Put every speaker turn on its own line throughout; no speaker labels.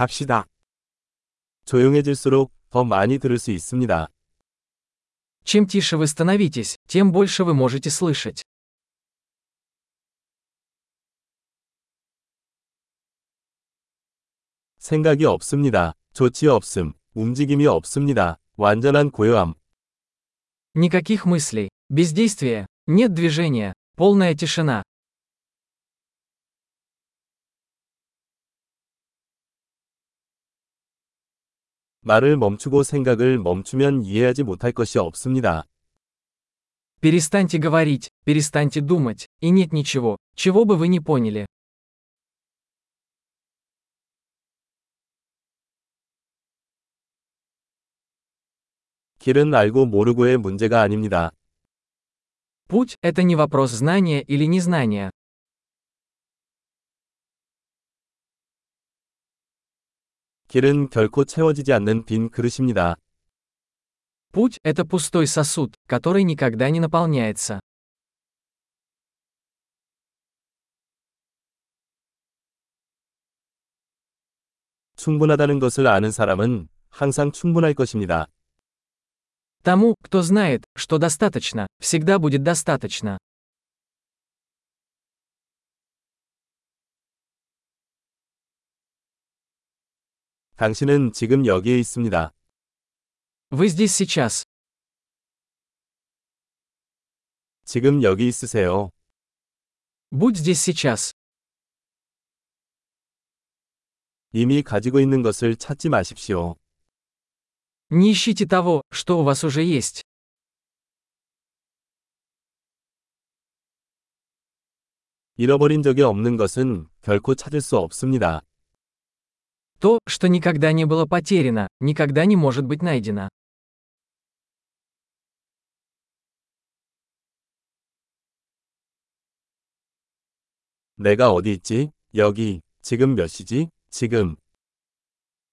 갑시다.
조용해질수록 더 많이 들을 수 있습니다.
Чем тише вы становитесь, тем больше вы можете слышать.
생각이 없습니다. 조치 없음. 움직임이 없습니다. 완전한 고요함.
Никаких мыслей, бездействия, нет движения, полная тишина.
말을 멈추고 생각을 멈추면 이해하지 못할 것이 없습니다.
Перестаньте говорить, перестаньте думать, и нет ничего, чего бы вы не поняли.
길은 알고 모르고의 문제가 아닙니다.
Путь – это не вопрос знания или незнания.
길은 결코 채워지지 않는 빈 그릇입니다.
Путь – это пустой сосуд, который никогда не наполняется.
충분하다는 것을 아는 사람은 항상 충분할 것입니다.
Тому, кто знает, что достаточно, всегда будет достаточно.
당신은 지금 여기에 있습니다.
Вы здесь сейчас.
지금 여기 있으세요.
Будь здесь сейчас.
이미 가지고 있는 것을 찾지 마십시오.
Не ищите того, что у вас уже есть.
잃어버린 적이 없는 것은 결코 찾을 수 없습니다.
То, что никогда не было потеряно, никогда не может быть найдено.
내가 어디 있지? 여기. 지금 몇 시지? 지금.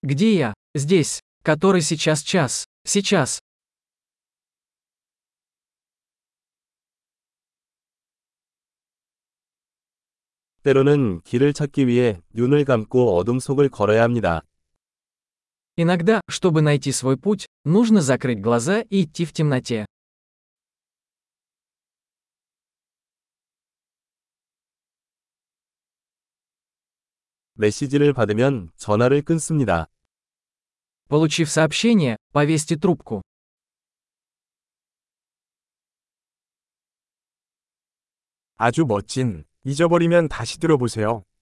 Где я? Здесь. Который сейчас час. Сейчас.
때로는 길을 찾기 위해 눈을 감고 어둠 속을 걸어야 합니다.
Иногда, чтобы найти свой путь, нужно закрыть глаза и идти в темноте.
메시지를 받으면 전화를 끊습니다.
Получив сообщение, повесьте трубку.
아주 멋진. 잊어버리면 다시 들어보세요.